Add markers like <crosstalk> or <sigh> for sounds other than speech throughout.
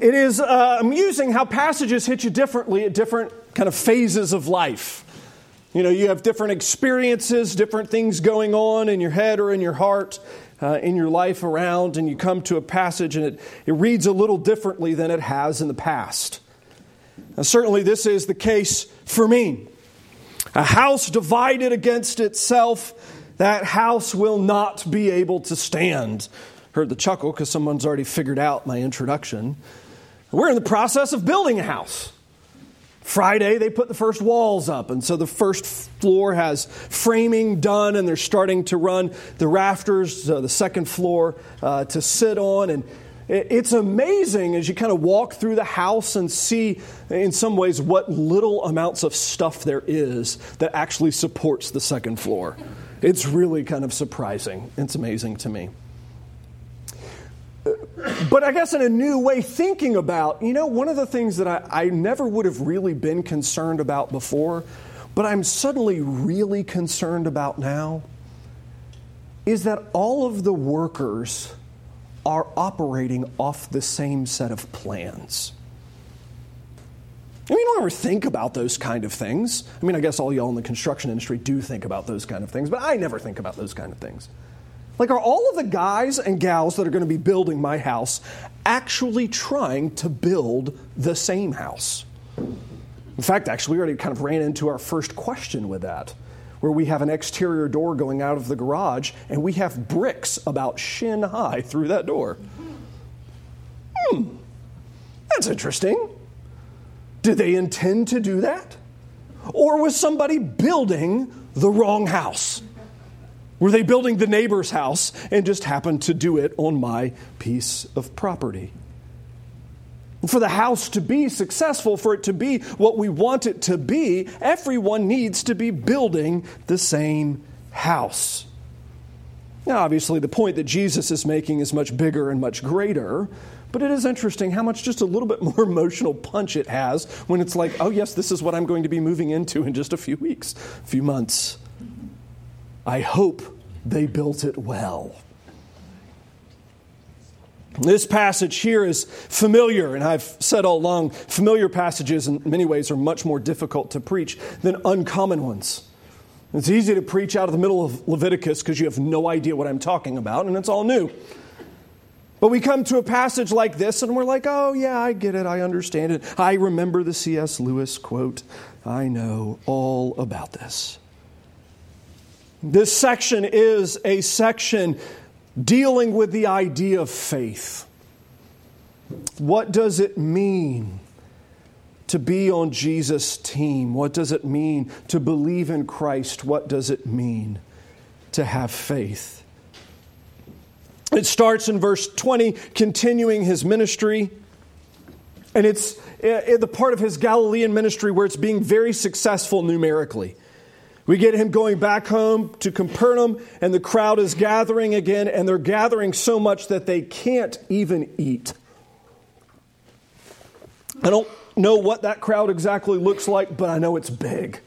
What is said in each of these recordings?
It is uh, amusing how passages hit you differently at different kind of phases of life. You know, you have different experiences, different things going on in your head or in your heart, uh, in your life around, and you come to a passage and it, it reads a little differently than it has in the past. And certainly, this is the case for me. A house divided against itself, that house will not be able to stand. Heard the chuckle because someone's already figured out my introduction. We're in the process of building a house. Friday, they put the first walls up, and so the first floor has framing done, and they're starting to run the rafters, uh, the second floor, uh, to sit on. And it's amazing as you kind of walk through the house and see, in some ways, what little amounts of stuff there is that actually supports the second floor. It's really kind of surprising. It's amazing to me but I guess in a new way, thinking about, you know, one of the things that I, I never would have really been concerned about before, but I'm suddenly really concerned about now, is that all of the workers are operating off the same set of plans. I mean, you don't ever think about those kind of things. I mean, I guess all y'all in the construction industry do think about those kind of things, but I never think about those kind of things. Like, are all of the guys and gals that are going to be building my house actually trying to build the same house? In fact, actually, we already kind of ran into our first question with that, where we have an exterior door going out of the garage and we have bricks about shin high through that door. Hmm, that's interesting. Did they intend to do that? Or was somebody building the wrong house? Were they building the neighbor's house and just happened to do it on my piece of property? For the house to be successful, for it to be what we want it to be, everyone needs to be building the same house. Now, obviously, the point that Jesus is making is much bigger and much greater, but it is interesting how much just a little bit <laughs> more emotional punch it has when it's like, oh, yes, this is what I'm going to be moving into in just a few weeks, a few months. I hope they built it well. This passage here is familiar, and I've said all along, familiar passages in many ways are much more difficult to preach than uncommon ones. It's easy to preach out of the middle of Leviticus because you have no idea what I'm talking about, and it's all new. But we come to a passage like this, and we're like, oh, yeah, I get it. I understand it. I remember the C.S. Lewis quote. I know all about this. This section is a section dealing with the idea of faith. What does it mean to be on Jesus' team? What does it mean to believe in Christ? What does it mean to have faith? It starts in verse 20, continuing his ministry. And it's uh, the part of his Galilean ministry where it's being very successful numerically. We get him going back home to Capernaum, and the crowd is gathering again, and they're gathering so much that they can't even eat. I don't know what that crowd exactly looks like, but I know it's big.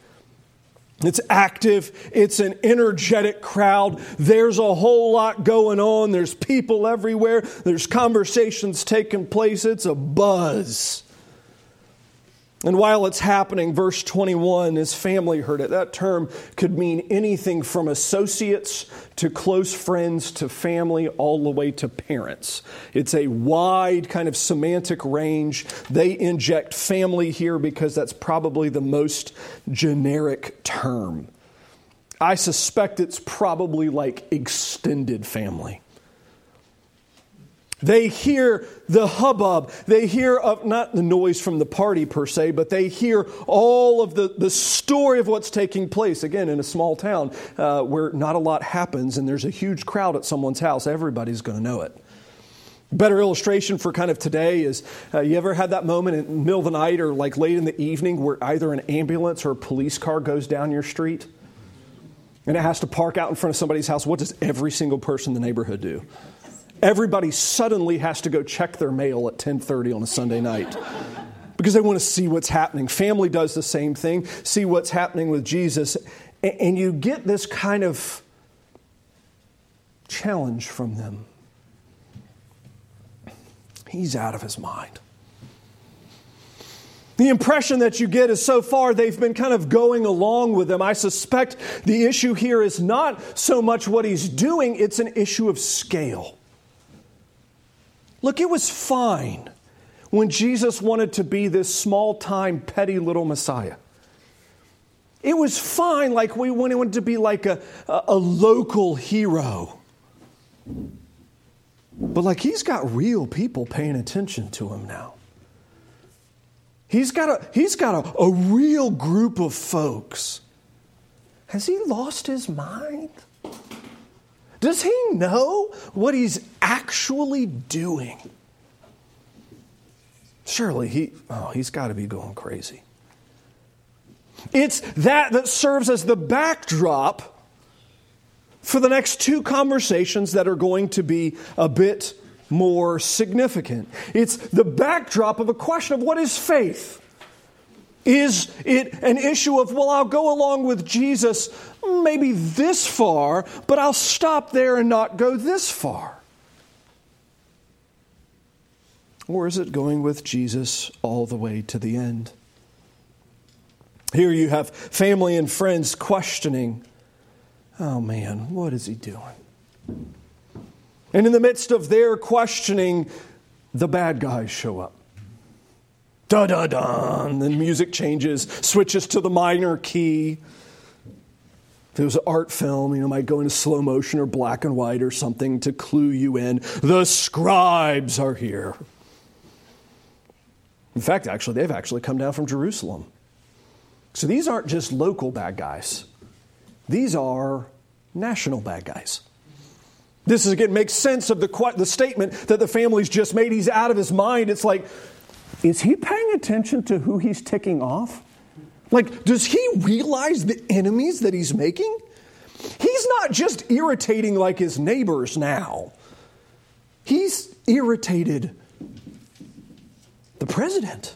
It's active. It's an energetic crowd. There's a whole lot going on. There's people everywhere. There's conversations taking place. It's a buzz. And while it's happening, verse 21, his family heard it. That term could mean anything from associates to close friends to family, all the way to parents. It's a wide kind of semantic range. They inject family here because that's probably the most generic term. I suspect it's probably like extended family. They hear the hubbub. They hear of not the noise from the party per se, but they hear all of the, the story of what's taking place. Again, in a small town uh, where not a lot happens and there's a huge crowd at someone's house, everybody's going to know it. Better illustration for kind of today is uh, you ever had that moment in the middle of the night or like late in the evening where either an ambulance or a police car goes down your street and it has to park out in front of somebody's house? What does every single person in the neighborhood do? Everybody suddenly has to go check their mail at 10:30 on a Sunday night because they want to see what's happening. Family does the same thing, see what's happening with Jesus, and you get this kind of challenge from them. He's out of his mind. The impression that you get is so far they've been kind of going along with him. I suspect the issue here is not so much what he's doing, it's an issue of scale. Look, it was fine when Jesus wanted to be this small time, petty little Messiah. It was fine, like we wanted to be like a, a, a local hero. But like he's got real people paying attention to him now. He's got a, he's got a, a real group of folks. Has he lost his mind? Does he know what he's actually doing? Surely he, oh, he's got to be going crazy. It's that that serves as the backdrop for the next two conversations that are going to be a bit more significant. It's the backdrop of a question of what is faith? Is it an issue of, well, I'll go along with Jesus maybe this far, but I'll stop there and not go this far? Or is it going with Jesus all the way to the end? Here you have family and friends questioning, oh man, what is he doing? And in the midst of their questioning, the bad guys show up. Da da da. And then music changes, switches to the minor key. If it was an art film, you know, might go into slow motion or black and white or something to clue you in. The scribes are here. In fact, actually, they've actually come down from Jerusalem. So these aren't just local bad guys, these are national bad guys. This is again makes sense of the, the statement that the family's just made. He's out of his mind. It's like, is he paying attention to who he's ticking off? Like, does he realize the enemies that he's making? He's not just irritating like his neighbors now, he's irritated the president.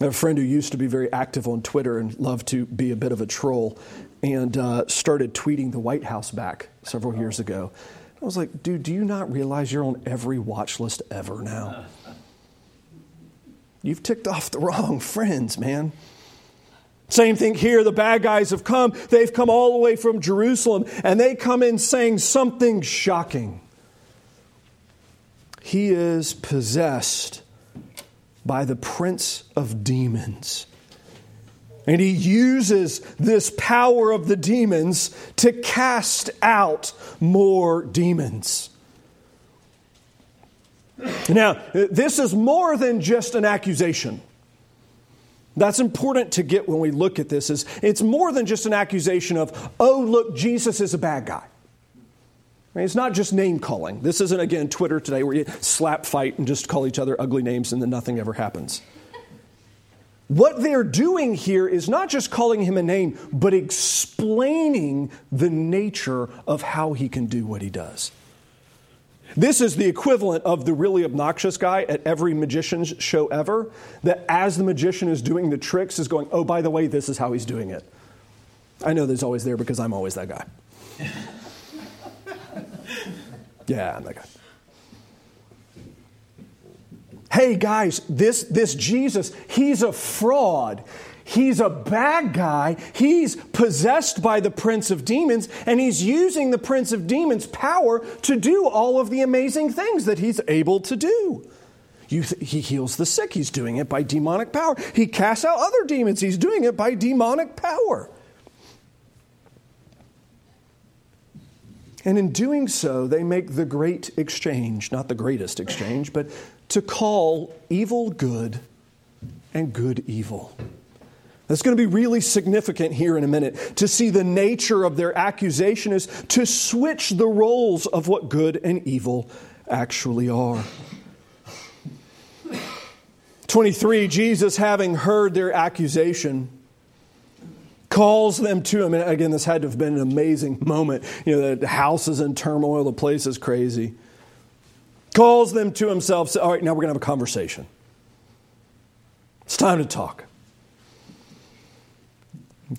I have a friend who used to be very active on Twitter and loved to be a bit of a troll and uh, started tweeting the White House back several years ago. I was like, dude, do you not realize you're on every watch list ever now? <laughs> You've ticked off the wrong friends, man. Same thing here. The bad guys have come. They've come all the way from Jerusalem, and they come in saying something shocking. He is possessed by the prince of demons. And he uses this power of the demons to cast out more demons. Now, this is more than just an accusation. That's important to get when we look at this is it's more than just an accusation of, oh, look, Jesus is a bad guy. I mean, It's not just name calling. This isn't, again, Twitter today where you slap fight and just call each other ugly names and then nothing ever happens. What they're doing here is not just calling him a name, but explaining the nature of how he can do what he does. This is the equivalent of the really obnoxious guy at every magician's show ever, that as the magician is doing the tricks, is going, oh, by the way, this is how he's doing it. I know there's always there because I'm always that guy. <laughs> yeah, I'm that guy hey guys, this, this Jesus, he's a fraud. He's a bad guy. He's possessed by the prince of demons, and he's using the prince of demons' power to do all of the amazing things that he's able to do. Th- he heals the sick. He's doing it by demonic power. He casts out other demons. He's doing it by demonic power. And in doing so, they make the great exchange, not the greatest exchange, but to call evil good and good evil. That's going to be really significant here in a minute. To see the nature of their accusation is to switch the roles of what good and evil actually are. 23, Jesus, having heard their accusation, calls them to him. And again, this had to have been an amazing moment. You know, the house is in turmoil, the place is crazy. Calls them to himself, says, All right, now we're going to have a conversation. It's time to talk.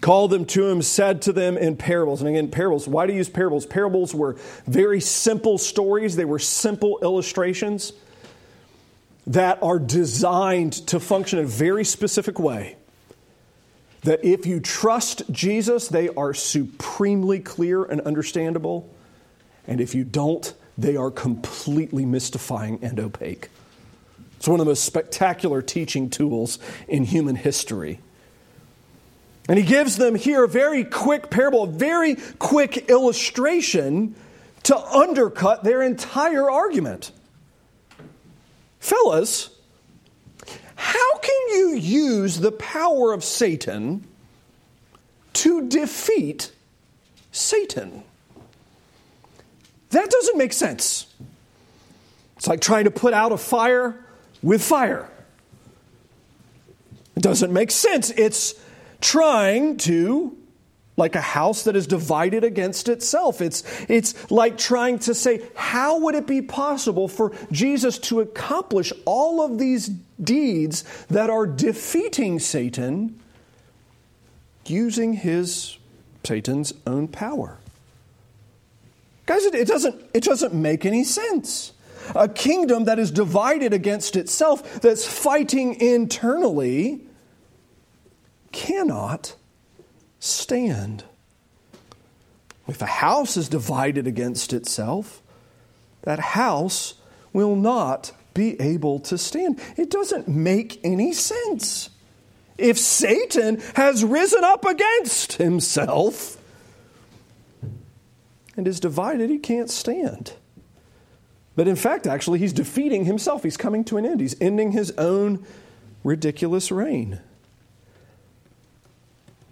Called them to him, said to them in parables. And again, parables, why do you use parables? Parables were very simple stories, they were simple illustrations. that are designed to function in a very specific way. That if you trust Jesus, they are supremely clear and understandable. And if you don't, they are completely mystifying and opaque. It's one of the most spectacular teaching tools in human history. And he gives them here a very quick parable, a very quick illustration to undercut their entire argument. Fellas, how can you use the power of Satan to defeat Satan? That doesn't make sense. It's like trying to put out a fire with fire. It doesn't make sense. It's trying to like a house that is divided against itself. It's, it's like trying to say, how would it be possible for Jesus to accomplish all of these deeds that are defeating Satan using his, Satan's own power? Guys, it, it doesn't, it doesn't make any sense. A kingdom that is divided against itself, that's fighting internally, cannot stand. If a house is divided against itself, that house will not be able to stand. It doesn't make any sense. If Satan has risen up against himself and is divided, he can't stand. But in fact, actually, he's defeating himself. He's coming to an end. He's ending his own ridiculous reign.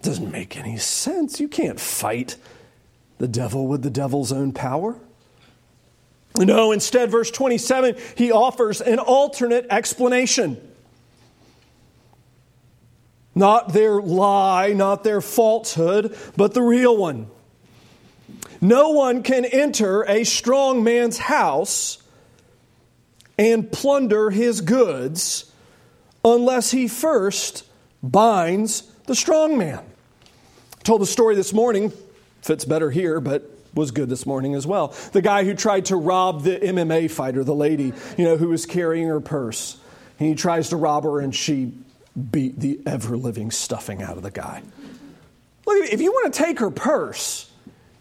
Doesn't make any sense. You can't fight the devil with the devil's own power. No, instead, verse 27, he offers an alternate explanation. Not their lie, not their falsehood, but the real one. No one can enter a strong man's house and plunder his goods unless he first binds the strong man told the story this morning, fits better here, but was good this morning as well. The guy who tried to rob the MMA fighter, the lady, you know, who was carrying her purse. And he tries to rob her and she beat the ever living stuffing out of the guy. Look, if you want to take her purse,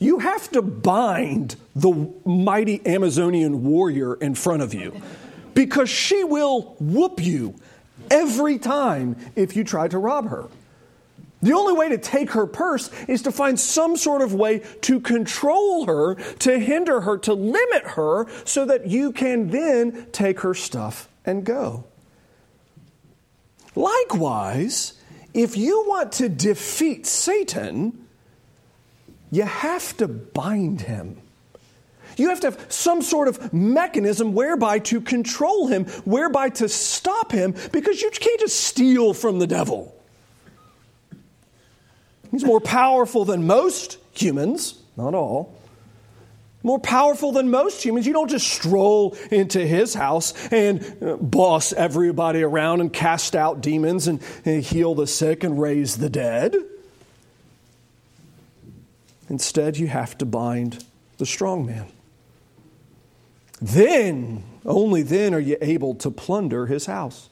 you have to bind the mighty Amazonian warrior in front of you because she will whoop you every time if you try to rob her. The only way to take her purse is to find some sort of way to control her, to hinder her, to limit her, so that you can then take her stuff and go. Likewise, if you want to defeat Satan, you have to bind him. You have to have some sort of mechanism whereby to control him, whereby to stop him, because you can't just steal from the devil. He's more powerful than most humans, not all. More powerful than most humans. You don't just stroll into his house and uh, boss everybody around and cast out demons and, and heal the sick and raise the dead. Instead, you have to bind the strong man. Then, only then, are you able to plunder his house.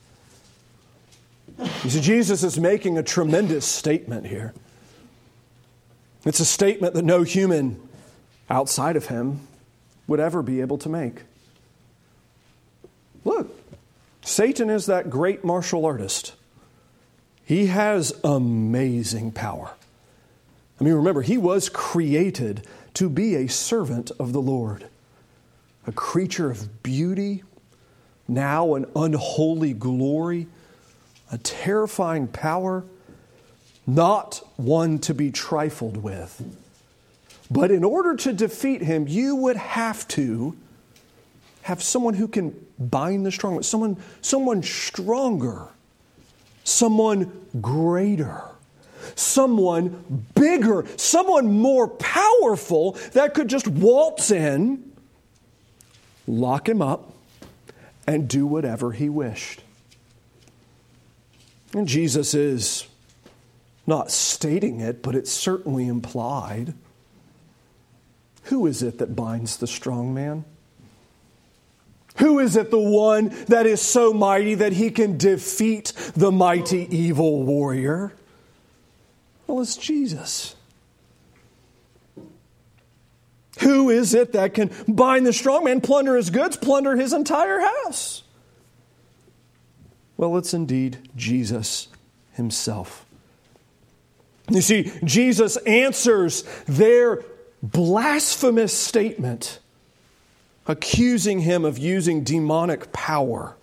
You see, Jesus is making a tremendous statement here. It's a statement that no human outside of him would ever be able to make. Look, Satan is that great martial artist. He has amazing power. I mean, remember, he was created to be a servant of the Lord, a creature of beauty, now an unholy glory, a terrifying power not one to be trifled with. But in order to defeat him, you would have to have someone who can bind the strong, someone, someone stronger, someone greater, someone bigger, someone more powerful that could just waltz in, lock him up, and do whatever he wished. And Jesus is not stating it, but it's certainly implied. Who is it that binds the strong man? Who is it the one that is so mighty that he can defeat the mighty evil warrior? Well, it's Jesus. Who is it that can bind the strong man, plunder his goods, plunder his entire house? Well, it's indeed Jesus himself. You see, Jesus answers their blasphemous statement, accusing him of using demonic power,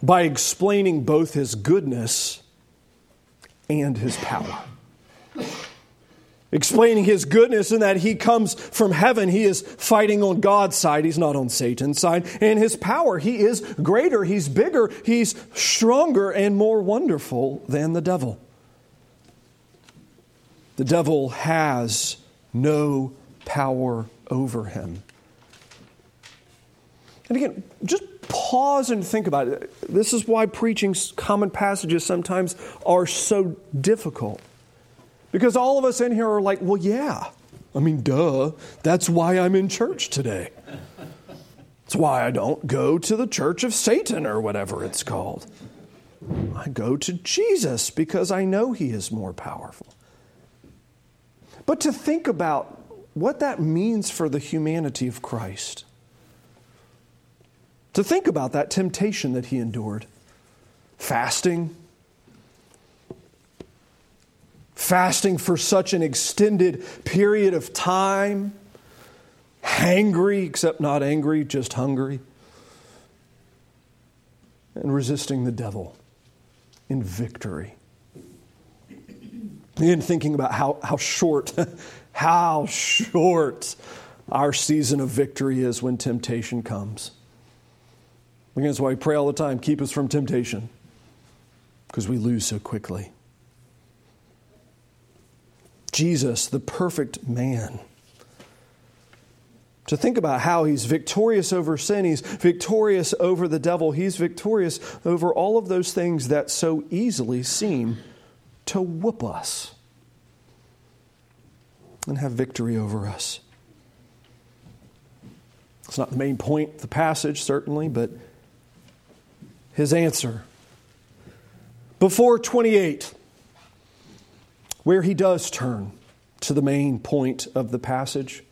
by explaining both his goodness and his power explaining his goodness in that he comes from heaven. He is fighting on God's side, he's not on Satan's side. And his power, he is greater, he's bigger, he's stronger, and more wonderful than the devil. The devil has no power over him. And again, just pause and think about it. This is why preaching common passages sometimes are so difficult. Because all of us in here are like, well, yeah. I mean, duh. That's why I'm in church today. That's why I don't go to the church of Satan or whatever it's called. I go to Jesus because I know he is more powerful. But to think about what that means for the humanity of Christ, to think about that temptation that he endured fasting, fasting for such an extended period of time, hangry, except not angry, just hungry, and resisting the devil in victory. And thinking about how, how short, <laughs> how short our season of victory is when temptation comes. Again, that's why we pray all the time keep us from temptation, because we lose so quickly. Jesus, the perfect man. To think about how he's victorious over sin, he's victorious over the devil, he's victorious over all of those things that so easily seem to whoop us and have victory over us. It's not the main point of the passage, certainly, but his answer. Before 28, where he does turn to the main point of the passage.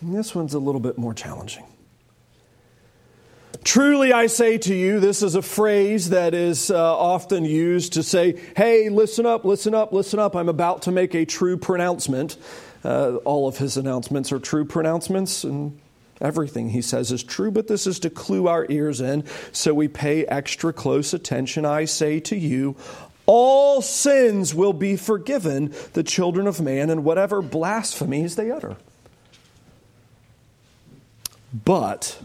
And this one's a little bit more challenging. Truly, I say to you, this is a phrase that is uh, often used to say, hey, listen up, listen up, listen up. I'm about to make a true pronouncement. Uh, all of his announcements are true pronouncements, and everything he says is true, but this is to clue our ears in so we pay extra close attention. I say to you, all sins will be forgiven the children of man and whatever blasphemies they utter. But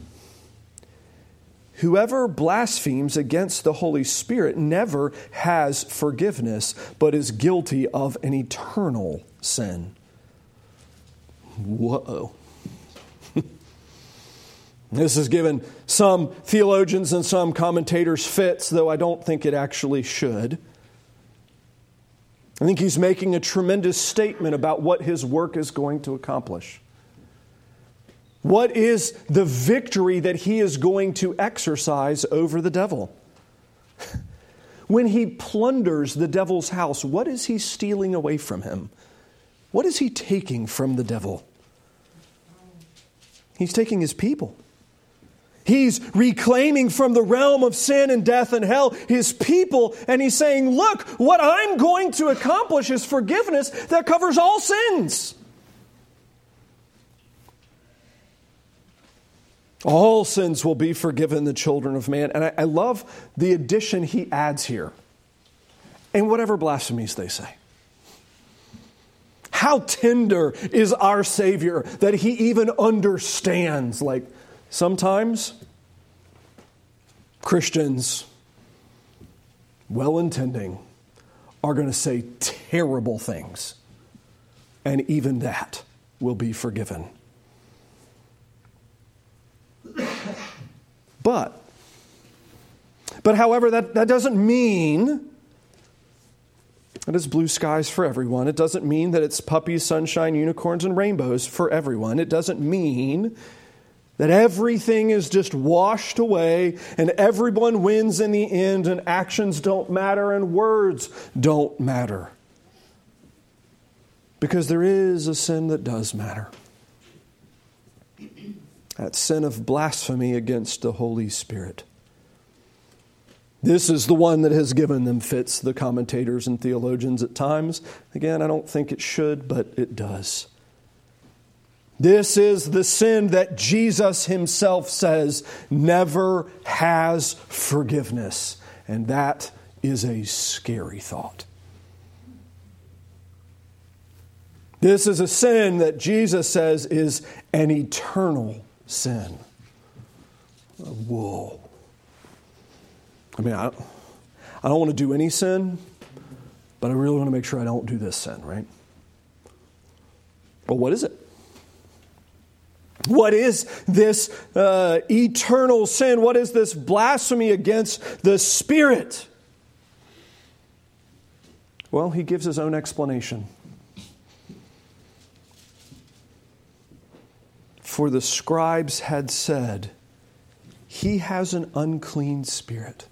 whoever blasphemes against the Holy Spirit never has forgiveness, but is guilty of an eternal sin. Whoa. This has given some theologians and some commentators fits, though I don't think it actually should. I think he's making a tremendous statement about what his work is going to accomplish. What is the victory that he is going to exercise over the devil? <laughs> When he plunders the devil's house, what is he stealing away from him? What is he taking from the devil? He's taking his people. He's reclaiming from the realm of sin and death and hell his people, and he's saying, Look, what I'm going to accomplish is forgiveness that covers all sins. All sins will be forgiven the children of man. And I, I love the addition he adds here. And whatever blasphemies they say. How tender is our Savior that he even understands, like, Sometimes Christians, well intending, are going to say terrible things, and even that will be forgiven. But, but however, that, that doesn't mean that It is blue skies for everyone. It doesn't mean that it's puppies, sunshine, unicorns, and rainbows for everyone. It doesn't mean that everything is just washed away and everyone wins in the end and actions don't matter and words don't matter. Because there is a sin that does matter that sin of blasphemy against the Holy Spirit. This is the one that has given them fits, the commentators and theologians at times. Again, I don't think it should, but it does. This is the sin that Jesus himself says never has forgiveness. And that is a scary thought. This is a sin that Jesus says is an eternal sin. Whoa. I mean, I, I don't want to do any sin, but I really want to make sure I don't do this sin, right? But what is it? What is this uh, eternal sin? What is this blasphemy against the Spirit? Well, he gives his own explanation. For the scribes had said, He has an unclean spirit.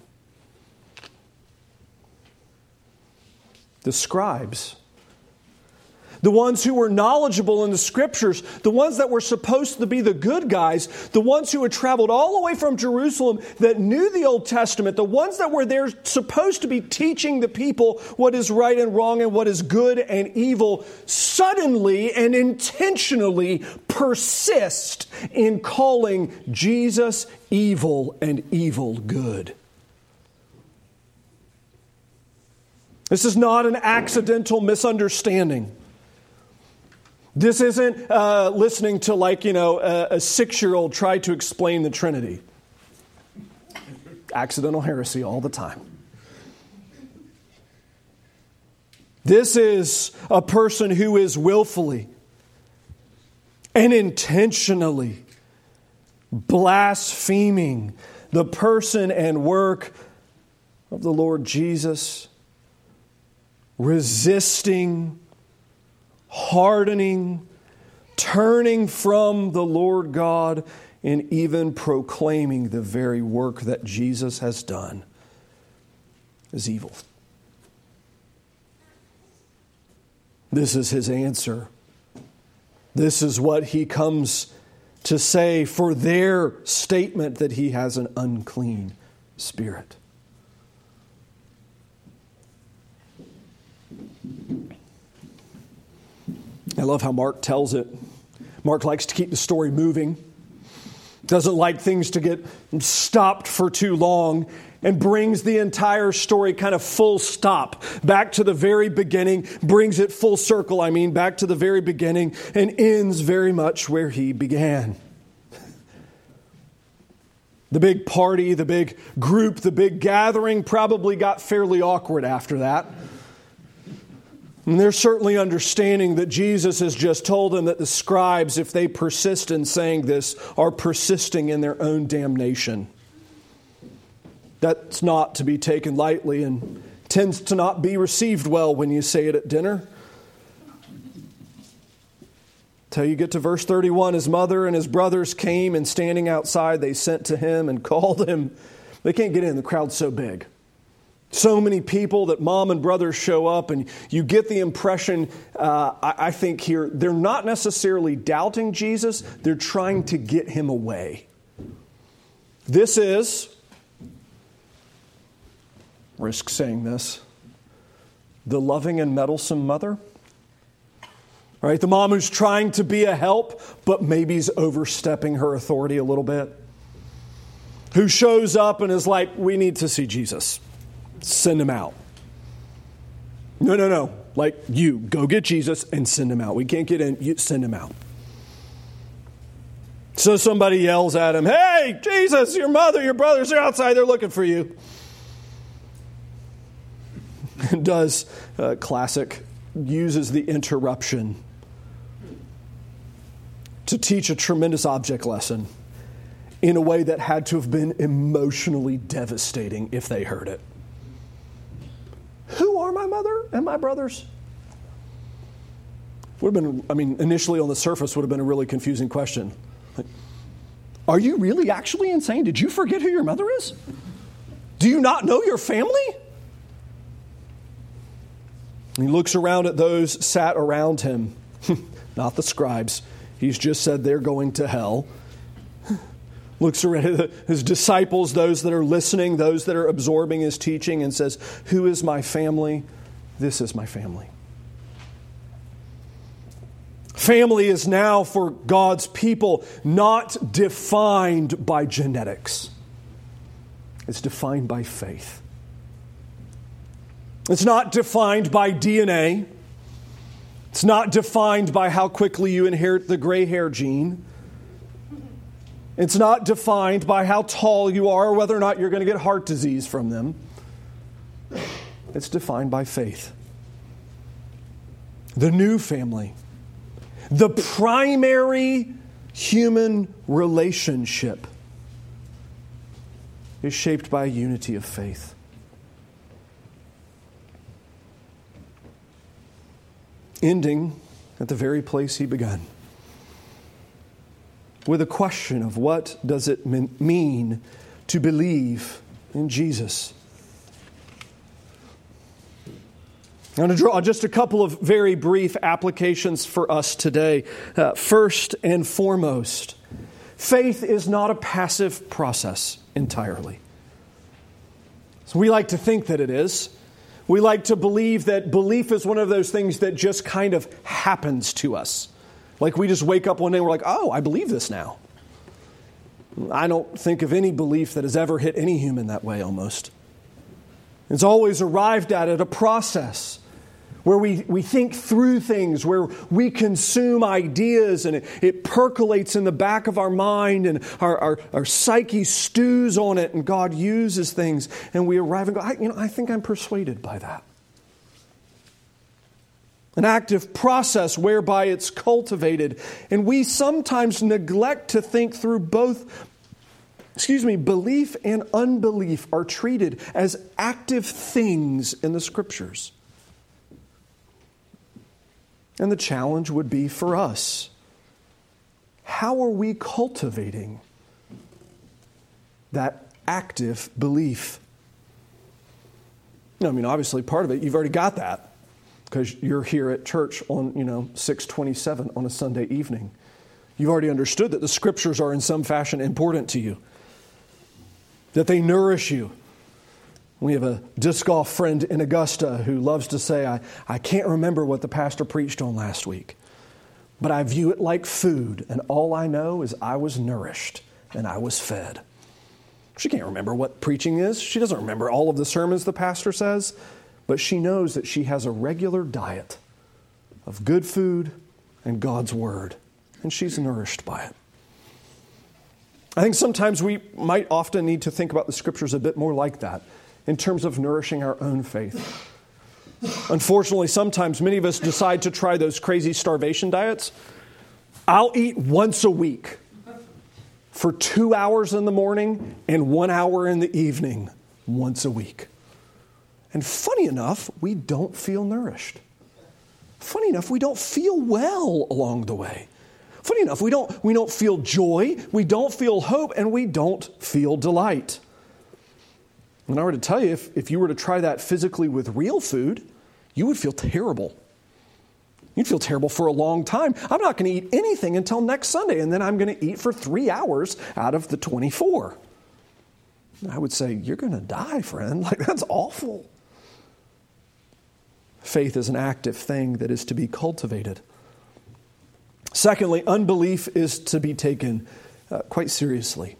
The scribes the ones who were knowledgeable in the scriptures, the ones that were supposed to be the good guys, the ones who had traveled all the way from Jerusalem that knew the Old Testament, the ones that were there supposed to be teaching the people what is right and wrong and what is good and evil, suddenly and intentionally persist in calling Jesus evil and evil good. This is not an accidental misunderstanding. This isn't uh, listening to, like, you know, a, a six year old try to explain the Trinity. Accidental heresy all the time. This is a person who is willfully and intentionally blaspheming the person and work of the Lord Jesus, resisting hardening, turning from the Lord God, and even proclaiming the very work that Jesus has done is evil. This is his answer. This is what he comes to say for their statement that he has an unclean spirit. I love how Mark tells it. Mark likes to keep the story moving, doesn't like things to get stopped for too long, and brings the entire story kind of full stop back to the very beginning, brings it full circle, I mean, back to the very beginning, and ends very much where he began. The big party, the big group, the big gathering probably got fairly awkward after that. And they're certainly understanding that Jesus has just told them that the scribes, if they persist in saying this, are persisting in their own damnation. That's not to be taken lightly and tends to not be received well when you say it at dinner. Till you get to verse 31, his mother and his brothers came, and standing outside, they sent to him and <laughs> called him. They can't get in, the crowd's so big. So many people that mom and brothers show up, and you get the impression, uh, I, I think here, they're not necessarily doubting Jesus, they're trying to get him away. This is, risk saying this, the loving and meddlesome mother. Right? The mom who's trying to be a help, but maybe is overstepping her authority a little bit. Who shows up and is like, We need to see Jesus send him out. No, no, no. Like you, go get Jesus and send him out. We can't get in, you send him out. So somebody yells at him, Hey, Jesus, your mother, your brothers are outside. They're looking for you. <laughs> Does uh, classic, uses the interruption to teach a tremendous object lesson in a way that had to have been emotionally devastating if they heard it. Who are my mother and my brothers? Would have been, I mean, initially on the surface would have been a really confusing question. Are you really actually insane? Did you forget who your mother is? Do you not know your family? he looks around at those sat around him, <laughs> not the scribes. He's just said they're going to hell. Looks around at his disciples, those that are listening, those that are absorbing his teaching, and says, Who is my family? This is my family. Family is now for God's people not defined by genetics, it's defined by faith. It's not defined by DNA. It's not defined by how quickly you inherit the gray hair gene. It's not defined by how tall you are or whether or not you're going to get heart disease from them. It's defined by faith. The new family, the primary human relationship, is shaped by a unity of faith. ending at the very place he began with a question of what does it mean to believe in Jesus. I'm going to draw just a couple of very brief applications for us today. Uh, first and foremost, faith is not a passive process entirely. So we like to think that it is. We like to believe that belief is one of those things that just kind of happens to us. Like we just wake up one day and we're like, oh, I believe this now. I don't think of any belief that has ever hit any human that way almost. It's always arrived at at a process where we, we think through things, where we consume ideas and it, it percolates in the back of our mind and our, our, our, psyche stews on it and God uses things and we arrive and go, I, you know, I think I'm persuaded by that. An active process whereby it's cultivated. And we sometimes neglect to think through both excuse me, belief and unbelief are treated as active things in the scriptures. And the challenge would be for us how are we cultivating that active belief? I mean, obviously, part of it, you've already got that because you're here at church on, you know, 627 on a Sunday evening. You've already understood that the scriptures are in some fashion important to you, that they nourish you, we have a disc golf friend in Augusta who loves to say, I, I can't remember what the pastor preached on last week, but I view it like food, and all I know is I was nourished and I was fed. She can't remember what preaching is. She doesn't remember all of the sermons the pastor says, but she knows that she has a regular diet of good food and God's Word, and she's nourished by it. I think sometimes we might often need to think about the scriptures a bit more like that in terms of nourishing our own faith. Unfortunately, sometimes many of us decide to try those crazy starvation diets. I'll eat once a week for two hours in the morning and one hour in the evening once a week. And funny enough, we don't feel nourished. Funny enough, we don't feel well along the way. Funny enough, we don't, we don't feel joy, we don't feel hope, and we don't feel delight. And I were to tell you, if, if you were to try that physically with real food, you would feel terrible. You'd feel terrible for a long time. I'm not going to eat anything until next Sunday, and then I'm going to eat for three hours out of the 24. I would say, You're going to die, friend. <laughs> Like, that's awful. Faith is an active thing that is to be cultivated. Secondly, unbelief is to be taken uh, quite seriously.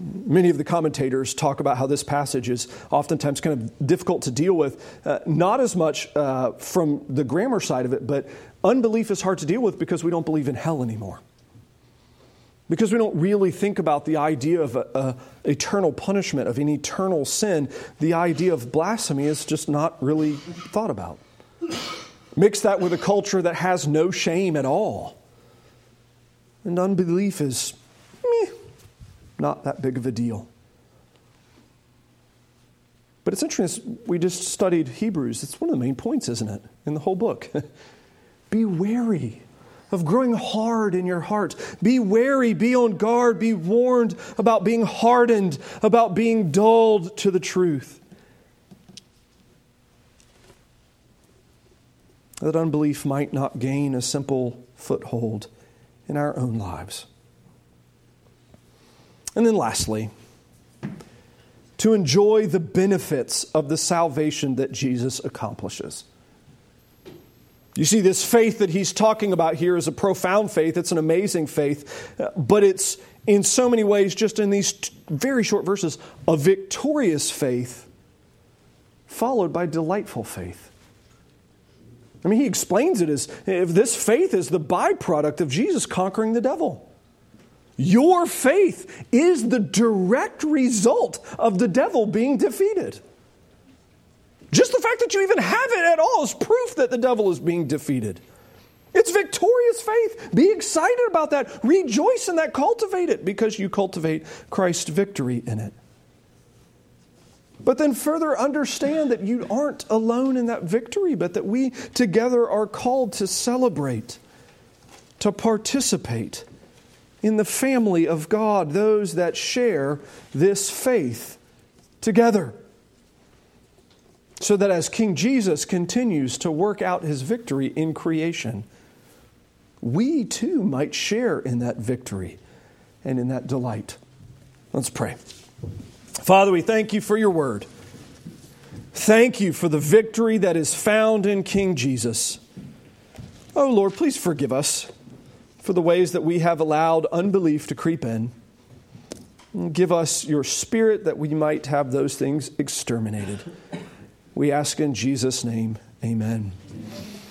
Many of the commentators talk about how this passage is oftentimes kind of difficult to deal with, uh, not as much uh, from the grammar side of it, but unbelief is hard to deal with because we don't believe in hell anymore. Because we don't really think about the idea of a, a eternal punishment, of an eternal sin, the idea of blasphemy is just not really thought about. Mix that with a culture that has no shame at all. And unbelief is not that big of a deal. But it's interesting, we just studied Hebrews. It's one of the main points, isn't it, in the whole book? <laughs> be wary of growing hard in your heart. Be wary, be on guard, be warned about being hardened, about being dulled to the truth. That unbelief might not gain a simple foothold in our own lives. And then, lastly, to enjoy the benefits of the salvation that Jesus accomplishes. You see, this faith that he's talking about here is a profound faith. It's an amazing faith, but it's in so many ways, just in these very short verses, a victorious faith followed by delightful faith. I mean, he explains it as if this faith is the byproduct of Jesus conquering the devil. Your faith is the direct result of the devil being defeated. Just the fact that you even have it at all is proof that the devil is being defeated. It's victorious faith. Be excited about that. Rejoice in that. Cultivate it because you cultivate Christ's victory in it. But then further understand that you aren't alone in that victory, but that we together are called to celebrate, to participate in the family of God, those that share this faith together. So that as King Jesus continues to work out his victory in creation, we too might share in that victory and in that delight. Let's pray. Father, we thank you for your word. Thank you for the victory that is found in King Jesus. Oh Lord, please forgive us for the ways that we have allowed unbelief to creep in. Give us your spirit that we might have those things exterminated. We ask in Jesus' name, amen. amen.